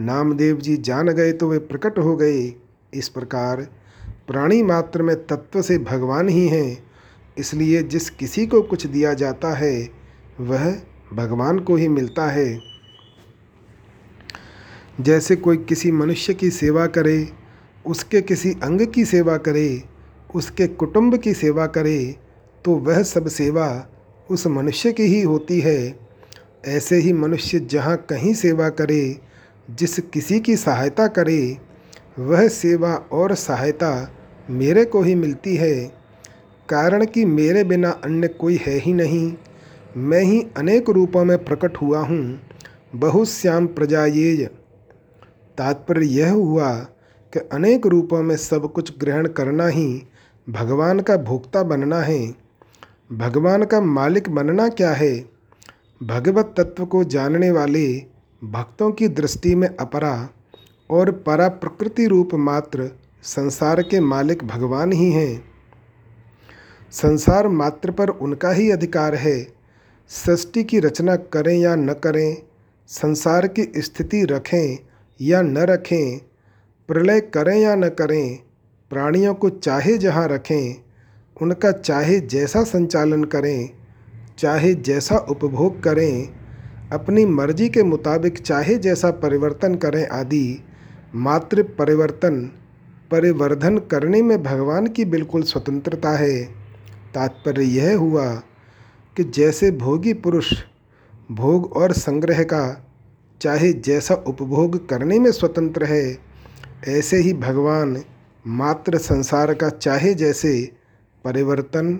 नामदेव जी जान गए तो वे प्रकट हो गए। इस प्रकार प्राणी मात्र में तत्व से भगवान ही हैं। इसलिए जिस किसी को कुछ दिया जाता है, वह भगवान को ही मिलता है। जैसे कोई किसी मनुष्य की सेवा करे, उसके किसी अंग की सेवा करे, उसके कुटुंब की सेवा करे तो वह सब सेवा उस मनुष्य की ही होती है। ऐसे ही मनुष्य जहाँ कहीं सेवा करे जिस किसी की सहायता करे, वह सेवा और सहायता मेरे को ही मिलती है। कारण कि मेरे बिना अन्य कोई है ही नहीं। मैं ही अनेक रूपों में प्रकट हुआ हूँ। बहुश्याम प्रजाएय तात्पर्य यह हुआ कि अनेक रूपों में सब कुछ ग्रहण करना ही भगवान का भोक्ता बनना है। भगवान का मालिक बनना क्या है? भगवत तत्व को जानने वाले भक्तों की दृष्टि में अपरा और परा प्रकृति रूप मात्र संसार के मालिक भगवान ही हैं। संसार मात्र पर उनका ही अधिकार है। सृष्टि की रचना करें या न करें, संसार की स्थिति रखें या न रखें, प्रलय करें या न करें, प्राणियों को चाहे जहाँ रखें, उनका चाहे जैसा संचालन करें, चाहे जैसा उपभोग करें अपनी मर्ज़ी के मुताबिक चाहे जैसा परिवर्तन करें आदि, मात्र परिवर्तन, परिवर्धन करने में भगवान की बिल्कुल स्वतंत्रता है। तात्पर्य यह हुआ कि जैसे भोगी पुरुष भोग और संग्रह का, चाहे जैसा उपभोग करने में स्वतंत्र है, ऐसे ही भगवान मात्र संसार का चाहे जैसे परिवर्तन,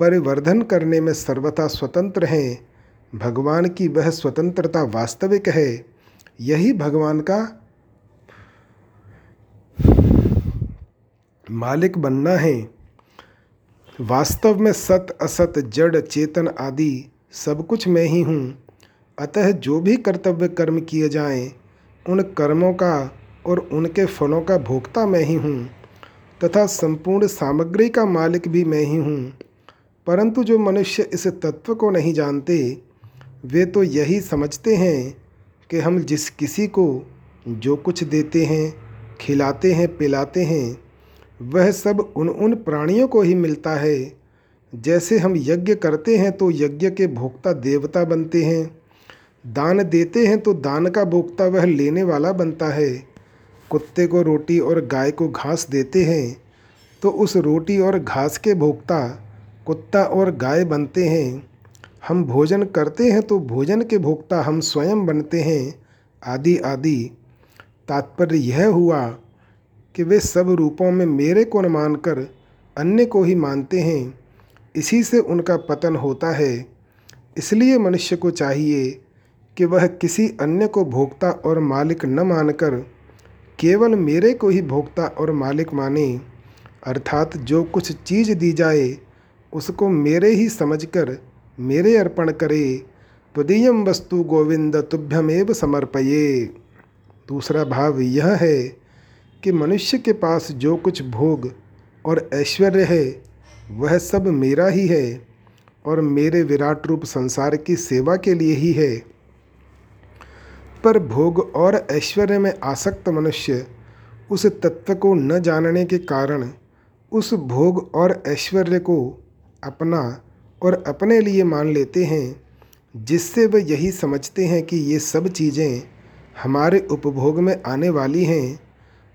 परिवर्धन करने में सर्वथा स्वतंत्र हैं। भगवान की वह स्वतंत्रता वास्तविक है यही भगवान का मालिक बनना है। वास्तव में सत असत जड़ चेतन आदि सब कुछ मैं ही हूँ। अतः जो भी कर्तव्य कर्म किए जाएँ, उन कर्मों का और उनके फलों का भोक्ता मैं ही हूँ तथा संपूर्ण सामग्री का मालिक भी मैं ही हूँ। परंतु जो मनुष्य इस तत्व को नहीं जानते वे तो यही समझते हैं कि हम जिस किसी को जो कुछ देते हैं, खिलाते हैं, पिलाते हैं, वह सब उन उन प्राणियों को ही मिलता है। जैसे हम यज्ञ करते हैं तो यज्ञ के भोक्ता देवता बनते हैं। दान देते हैं तो दान का भोक्ता वह लेने वाला बनता है। कुत्ते को रोटी और गाय को घास देते हैं तो उस रोटी और घास के भोक्ता कुत्ता और गाय बनते हैं। हम भोजन करते हैं तो भोजन के भोक्ता हम स्वयं बनते हैं। आदि आदि। तात्पर्य यह हुआ कि वे सब रूपों में मेरे को न मानकर अन्य को ही मानते हैं। इसी से उनका पतन होता है। इसलिए मनुष्य को चाहिए कि वह किसी अन्य को भोक्ता और मालिक न मानकर केवल मेरे को ही भोक्ता और मालिक माने। अर्थात जो कुछ चीज़ दी जाए, उसको मेरे ही समझकर मेरे अर्पण करे त्वदीयम वस्तु गोविंद तुभ्यमेव समर्पये। दूसरा भाव यह है कि मनुष्य के पास जो कुछ भोग और ऐश्वर्य है, वह सब मेरा ही है और मेरे विराट रूप संसार की सेवा के लिए ही है। पर भोग और ऐश्वर्य में आसक्त मनुष्य उस तत्व को न जानने के कारण उस भोग और ऐश्वर्य को अपना और अपने लिए मान लेते हैं, जिससे वे यही समझते हैं कि ये सब चीज़ें हमारे उपभोग में आने वाली हैं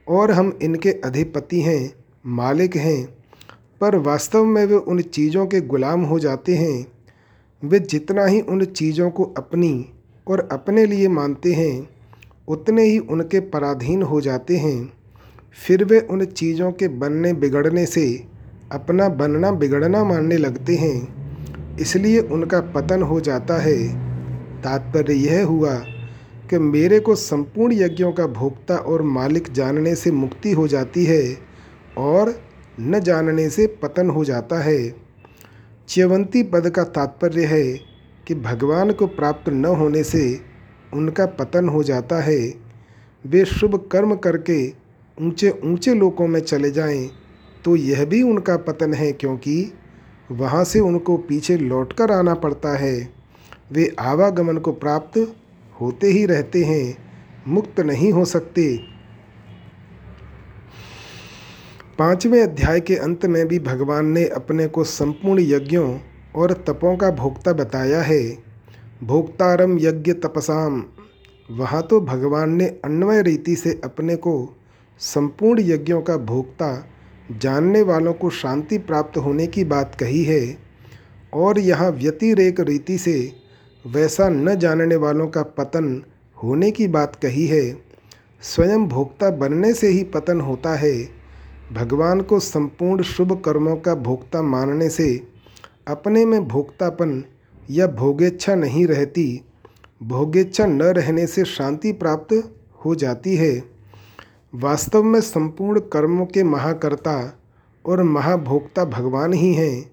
और हम इनके अधिपति हैं, मालिक हैं। पर वास्तव में वे उन चीज़ों के गुलाम हो जाते हैं। वे जितना ही उन चीज़ों को अपनी और अपने लिए मानते हैं, उतने ही उनके पराधीन हो जाते हैं। फिर वे उन चीज़ों के बनने बिगड़ने से अपना बनना बिगड़ना मानने लगते हैं। इसलिए उनका पतन हो जाता है। तात्पर्य यह हुआ कि मेरे को संपूर्ण यज्ञों का भोक्ता और मालिक जानने से मुक्ति हो जाती है और न जानने से पतन हो जाता है। च्यवंती पद का तात्पर्य है कि भगवान को प्राप्त न होने से उनका पतन हो जाता है। वे शुभ कर्म करके ऊँचे ऊँचे लोकों में चले जाएँ तो यह भी उनका पतन है क्योंकि वहाँ से उनको पीछे लौटकर आना पड़ता है। वे आवागमन को प्राप्त होते ही रहते हैं, मुक्त नहीं हो सकते। पाँचवें अध्याय के अंत में भी भगवान ने अपने को संपूर्ण यज्ञों और तपों का भोक्ता बताया है। भोक्तारम यज्ञ तपसाम। वहाँ तो भगवान ने अन्वय रीति से अपने को संपूर्ण यज्ञों का भोक्ता जानने वालों को शांति प्राप्त होने की बात कही है और यहाँ व्यतिरेक रीति से वैसा न जानने वालों का पतन होने की बात कही है। स्वयं भोक्ता बनने से ही पतन होता है। भगवान को संपूर्ण शुभ कर्मों का भोक्ता मानने से अपने में भोक्तापन या भोगेच्छा नहीं रहती। भोगेच्छा न रहने से शांति प्राप्त हो जाती है। वास्तव में संपूर्ण कर्मों के महाकर्ता और महाभोक्ता भगवान ही हैं,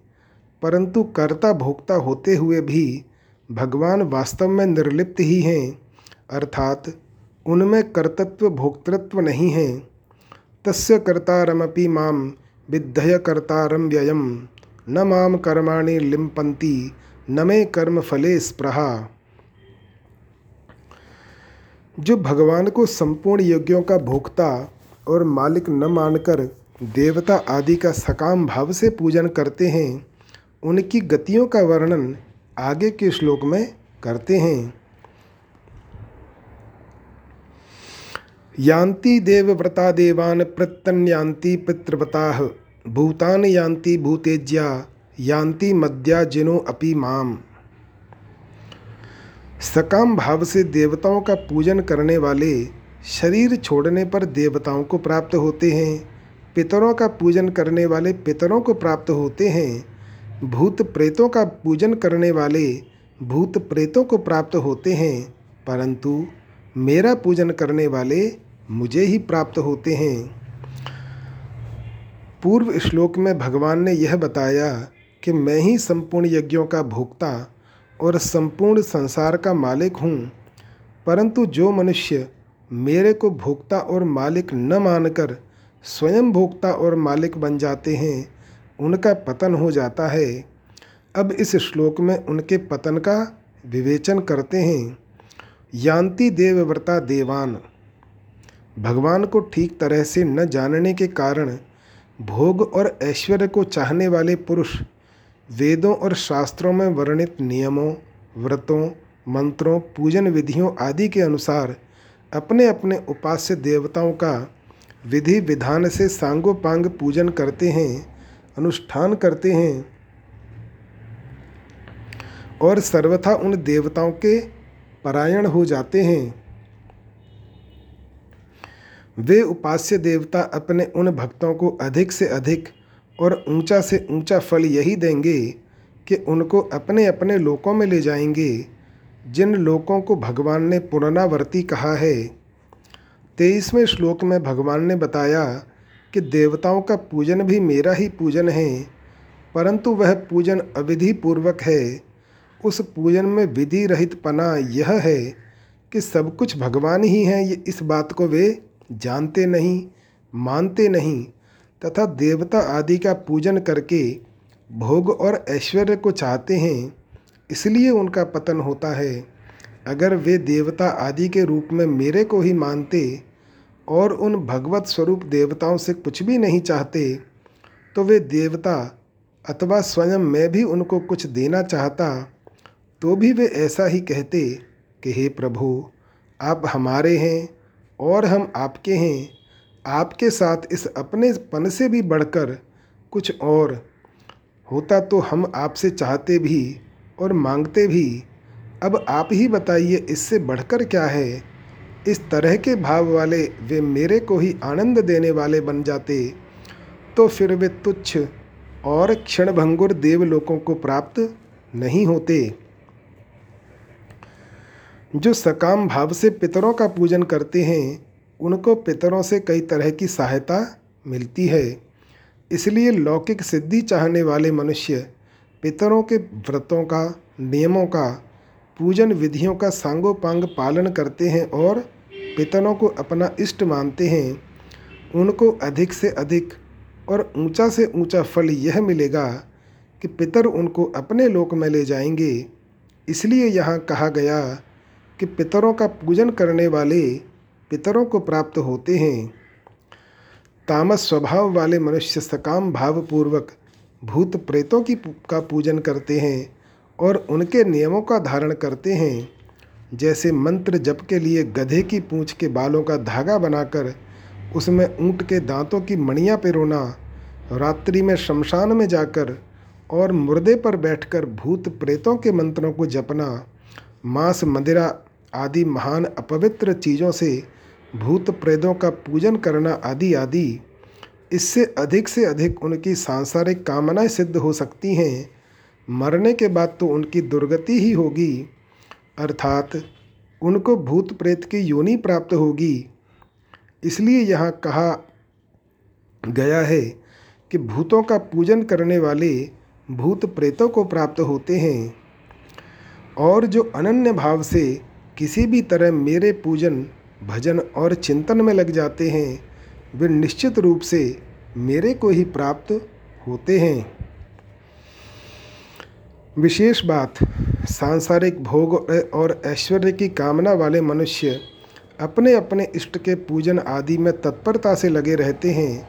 परंतु कर्ता भोक्ता होते हुए भी भगवान वास्तव में निर्लिप्त ही हैं, अर्थात उनमें कर्तत्व भोक्तृत्व नहीं है। तस्य कर्तारमपि माम विद्धय कर्तारम व्ययम न माम कर्माणि लिम्पन्ति, न मे कर्म फले स्प्रहा जो भगवान को संपूर्ण यज्ञों का भोक्ता और मालिक न मानकर देवता आदि का सकाम भाव से पूजन करते हैं, उनकी गतियों का वर्णन आगे के श्लोक में करते हैं। यान्ति देवव्रता देवान प्रत्यन्यांति पितृव्रता भूतान यान्ति भूतेज्या, यान्ति मद्या जिनो अपि माम। सकाम भाव से देवताओं का पूजन करने वाले शरीर छोड़ने पर देवताओं को प्राप्त होते हैं, पितरों का पूजन करने वाले पितरों को प्राप्त होते हैं, भूत प्रेतों का पूजन करने वाले भूत प्रेतों को प्राप्त होते हैं, परंतु मेरा पूजन करने वाले मुझे ही प्राप्त होते हैं। पूर्व श्लोक में भगवान ने यह बताया कि मैं ही संपूर्ण यज्ञों का भोक्ता और संपूर्ण संसार का मालिक हूँ। परंतु जो मनुष्य मेरे को भोक्ता और मालिक न मानकर स्वयं भोक्ता और मालिक बन जाते हैं, उनका पतन हो जाता है। अब इस श्लोक में उनके पतन का विवेचन करते हैं। यान्ति देवव्रता देवान। भगवान को ठीक तरह से न जानने के कारण भोग और ऐश्वर्य को चाहने वाले पुरुष वेदों और शास्त्रों में वर्णित नियमों, व्रतों, मंत्रों, पूजन विधियों आदि के अनुसार अपने अपने उपास्य देवताओं का विधि विधान से सांगोपांग पूजन करते हैं, अनुष्ठान करते हैं और सर्वथा उन देवताओं के परायण हो जाते हैं। वे उपास्य देवता अपने उन भक्तों को अधिक से अधिक और ऊँचा से ऊँचा फल यही देंगे कि उनको अपने अपने लोकों में ले जाएँगे, जिन लोकों को भगवान ने पुनरावर्ती कहा है। तेईसवें श्लोक में भगवान ने बताया कि देवताओं का पूजन भी मेरा ही पूजन है, परंतु वह पूजन अविधि पूर्वक है। उस पूजन में विधि रहित पना यह है कि सब कुछ भगवान ही हैं, ये इस बात को वे जानते नहीं, मानते नहीं। तथा देवता आदि का पूजन करके भोग और ऐश्वर्य को चाहते हैं, इसलिए उनका पतन होता है। अगर वे देवता आदि के रूप में मेरे को ही मानते और उन भगवत स्वरूप देवताओं से कुछ भी नहीं चाहते तो वे देवता अथवा स्वयं मैं भी उनको कुछ देना चाहता तो भी वे ऐसा ही कहते कि, हे प्रभु, आप हमारे हैं और हम आपके हैं। आपके साथ इस अपने पन से भी बढ़कर कुछ और होता तो हम आपसे चाहते भी और मांगते भी। अब आप ही बताइए, इससे बढ़कर क्या है? इस तरह के भाव वाले वे मेरे को ही आनंद देने वाले बन जाते। तो फिर वे तुच्छ और क्षणभंगुर देवलोकों को प्राप्त नहीं होते। जो सकाम भाव से पितरों का पूजन करते हैं उनको पितरों से कई तरह की सहायता मिलती है। इसलिए लौकिक सिद्धि चाहने वाले मनुष्य पितरों के व्रतों का, नियमों का, पूजन विधियों का सांगोपांग पालन करते हैं और पितरों को अपना इष्ट मानते हैं। उनको अधिक से अधिक और ऊँचा से ऊँचा फल यह मिलेगा कि पितर उनको अपने लोक में ले जाएँगे। इसलिए यहाँ कहा गया कि पितरों का पूजन करने वाले पितरों को प्राप्त होते हैं। तामस स्वभाव वाले मनुष्य सकाम भावपूर्वक भूत प्रेतों की का पूजन करते हैं और उनके नियमों का धारण करते हैं। जैसे मंत्र जप के लिए गधे की पूंछ के बालों का धागा बनाकर उसमें ऊँट के दांतों की मणियाँ पिरोना, रात्रि में शमशान में जाकर और मुर्दे पर बैठकर भूत प्रेतों के मंत्रों को जपना, मांस, मदिरा आदि महान अपवित्र चीज़ों से भूत प्रेतों का पूजन करना आदि आदि, इससे अधिक से अधिक उनकी सांसारिक कामनाएँ सिद्ध हो सकती हैं। मरने के बाद तो उनकी दुर्गति ही होगी, अर्थात उनको भूत प्रेत की योनि प्राप्त होगी। इसलिए यहाँ कहा गया है कि भूतों का पूजन करने वाले भूत प्रेतों को प्राप्त होते हैं। और जो अनन्य भाव से किसी भी तरह मेरे पूजन भजन और चिंतन में लग जाते हैं। वे निश्चित रूप से मेरे को ही प्राप्त होते हैं। विशेष बात, सांसारिक भोग और ऐश्वर्य की कामना वाले मनुष्य अपने अपने इष्ट के पूजन आदि में तत्परता से लगे रहते हैं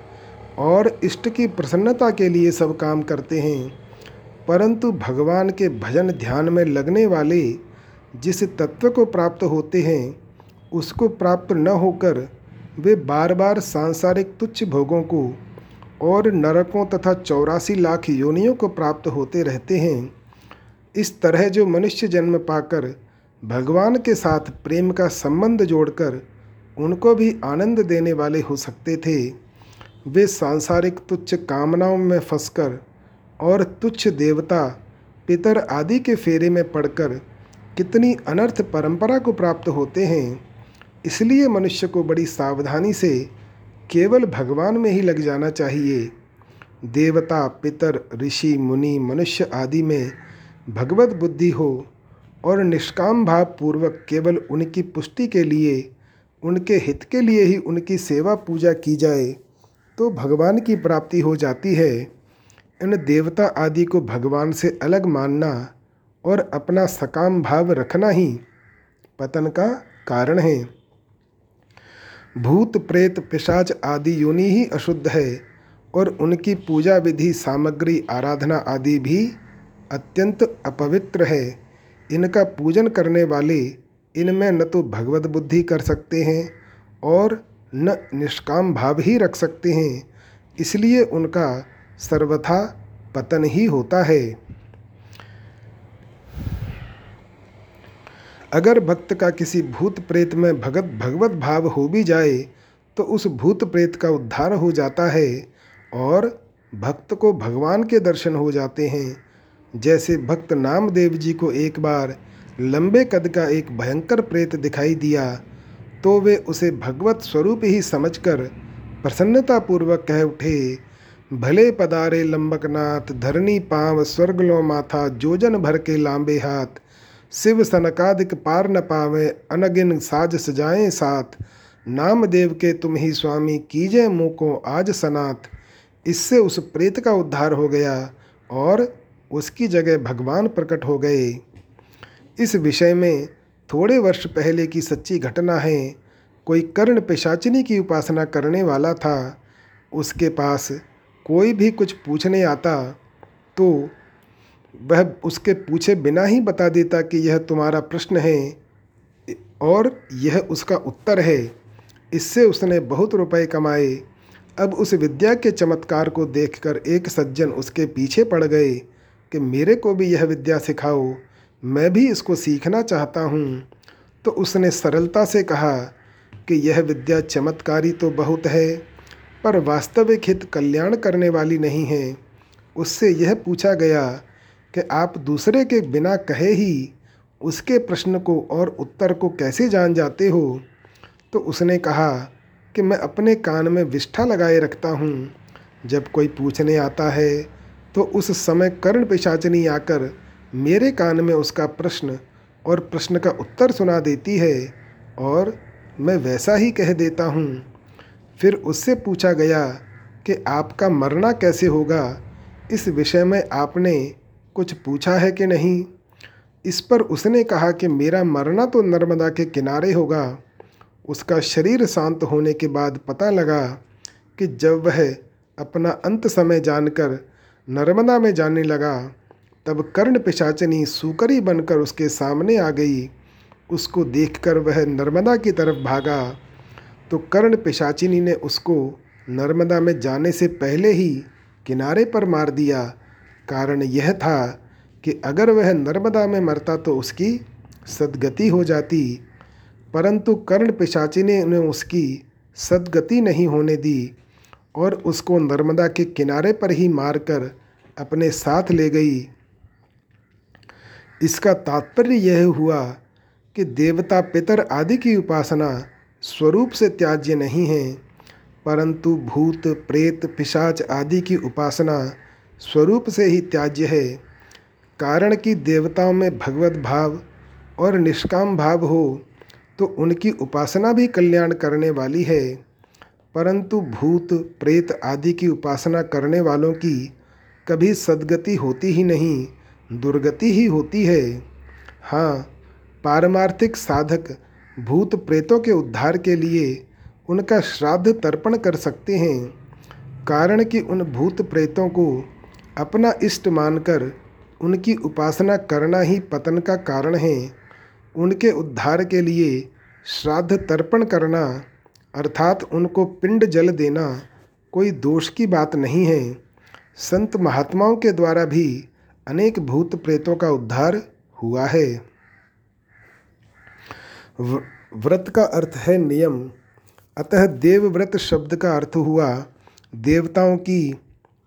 और इष्ट की प्रसन्नता के लिए सब काम करते हैं। परंतु भगवान के भजन ध्यान में लगने वाले जिस तत्व को प्राप्त होते हैं उसको प्राप्त न होकर वे बार बार सांसारिक तुच्छ भोगों को और नरकों तथा चौरासी लाख योनियों को प्राप्त होते रहते हैं। इस तरह जो मनुष्य जन्म पाकर भगवान के साथ प्रेम का संबंध जोड़कर उनको भी आनंद देने वाले हो सकते थे, वे सांसारिक तुच्छ कामनाओं में फंसकर और तुच्छ देवता, पितर आदि के फेरे में पड़कर कितनी अनर्थ परंपरा को प्राप्त होते हैं। इसलिए मनुष्य को बड़ी सावधानी से केवल भगवान में ही लग जाना चाहिए। देवता, पितर, ऋषि, मुनि, मनुष्य आदि में भगवत बुद्धि हो और निष्काम भाव पूर्वक केवल उनकी पुष्टि के लिए, उनके हित के लिए ही उनकी सेवा पूजा की जाए तो भगवान की प्राप्ति हो जाती है। इन देवता आदि को भगवान से अलग मानना और अपना सकाम भाव रखना ही पतन का कारण है। भूत, प्रेत, पिशाच आदि योनि ही अशुद्ध है और उनकी पूजा विधि, सामग्री, आराधना आदि भी अत्यंत अपवित्र है। इनका पूजन करने वाले इनमें न तो भगवत बुद्धि कर सकते हैं और न निष्काम भाव ही रख सकते हैं, इसलिए उनका सर्वथा पतन ही होता है। अगर भक्त का किसी भूत प्रेत में भगत भगवत भाव हो भी जाए तो उस भूत प्रेत का उद्धार हो जाता है और भक्त को भगवान के दर्शन हो जाते हैं। जैसे भक्त नामदेव जी को एक बार लंबे कद का एक भयंकर प्रेत दिखाई दिया तो वे उसे भगवत स्वरूप ही समझकर प्रसन्नतापूर्वक कह उठे, भले पदारे लंबकनाथ धरनी पाव स्वर्गलो माथा, जोजन भर के लांबे हाथ शिव सनकादिक पार न पावे, अनगिन साज सजाएँ साथ। नाम देव के तुम ही स्वामी कीजे मुँह को आज सनात इससे उस प्रेत का उद्धार हो गया और उसकी जगह भगवान प्रकट हो गए। इस विषय में थोड़े वर्ष पहले की सच्ची घटना है। कोई कर्ण पिशाचिनी की उपासना करने वाला था। उसके पास कोई भी कुछ पूछने आता तो वह उसके पूछे बिना ही बता देता कि यह तुम्हारा प्रश्न है, और यह उसका उत्तर है। इससे उसने बहुत रुपए कमाए। अब उस विद्या के चमत्कार को देखकर एक सज्जन उसके पीछे पड़ गए कि मेरे को भी यह विद्या सिखाओ, मैं भी इसको सीखना चाहता हूँ। तो उसने सरलता से कहा कि यह विद्या चमत्कारी तो बहुत है, पर वास्तविक हित कल्याण करने वाली नहीं है। उससे यह पूछा गया कि आप दूसरे के बिना कहे ही उसके प्रश्न को और उत्तर को कैसे जान जाते हो? तो उसने कहा कि मैं अपने कान में विष्ठा लगाए रखता हूँ। जब कोई पूछने आता है तो उस समय कर्ण पिशाचनी आकर मेरे कान में उसका प्रश्न और प्रश्न का उत्तर सुना देती है और मैं वैसा ही कह देता हूँ। फिर उससे पूछा गया कि आपका मरना कैसे होगा? इस विषय में आपने कुछ पूछा है कि नहीं? इस पर उसने कहा कि मेरा मरना तो नर्मदा के किनारे होगा। उसका शरीर शांत होने के बाद पता लगा कि जब वह अपना अंत समय जानकर नर्मदा में जाने लगा, तब कर्ण पिशाचनी सूकरी बनकर उसके सामने आ गई। उसको देखकर वह नर्मदा की तरफ़ भागा। तो कर्ण पिशाचिनी ने उसको नर्मदा में जाने से पहले ही किनारे पर मार दिया। कारण यह था कि अगर वह नर्मदा में मरता तो उसकी सदगति हो जाती, परंतु कर्ण पिशाची ने उन्हें उसकी सदगति नहीं होने दी और उसको नर्मदा के किनारे पर ही मारकर अपने साथ ले गई। इसका तात्पर्य यह हुआ कि देवता पितर आदि की उपासना स्वरूप से त्याज्य नहीं है, परंतु भूत, प्रेत, पिशाच आदि की उपासना स्वरूप से ही त्याज्य है। कारण कि देवताओं में भगवत भाव और निष्काम भाव हो तो उनकी उपासना भी कल्याण करने वाली है। परंतु भूत, प्रेत आदि की उपासना करने वालों की कभी सदगति होती ही नहीं, दुर्गति ही होती है। हाँ पारमार्थिक साधक भूत प्रेतों के उद्धार के लिए उनका श्राद्ध तर्पण कर सकते हैं। कारण कि उन भूत प्रेतों को अपना इष्ट मानकर उनकी उपासना करना ही पतन का कारण है। उनके उद्धार के लिए श्राद्ध तर्पण करना, अर्थात उनको पिंड जल देना, कोई दोष की बात नहीं है। संत महात्माओं के द्वारा भी अनेक भूत प्रेतों का उद्धार हुआ है। व्रत का अर्थ है नियम। अतः देवव्रत शब्द का अर्थ हुआ देवताओं की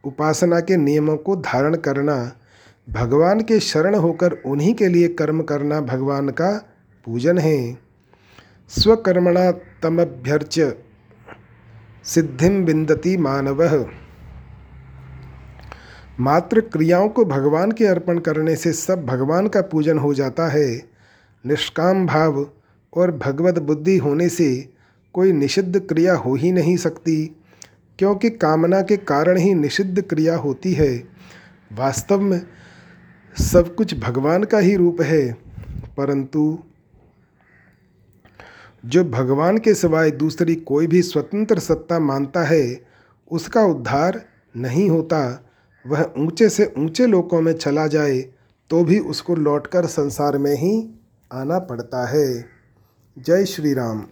उपासना के नियमों को धारण करना, भगवान के शरण होकर उन्हीं के लिए कर्म करना भगवान का पूजन है। स्वकर्मणा तमभ्यर्च सिद्धिम बिंदती मानव। मात्र क्रियाओं को भगवान के अर्पण करने से सब भगवान का पूजन हो जाता है। निष्काम भाव और भगवत बुद्धि होने से कोई निषिद्ध क्रिया हो ही नहीं सकती। क्योंकि कामना के कारण ही निषिद्ध क्रिया होती है। वास्तव में सब कुछ भगवान का ही रूप है, परंतु जो भगवान के सिवाय दूसरी कोई भी स्वतंत्र सत्ता मानता है, उसका उद्धार नहीं होता। वह ऊँचे से ऊँचे लोकों में चला जाए तो भी उसको लौटकर संसार में ही आना पड़ता है। जय श्री राम।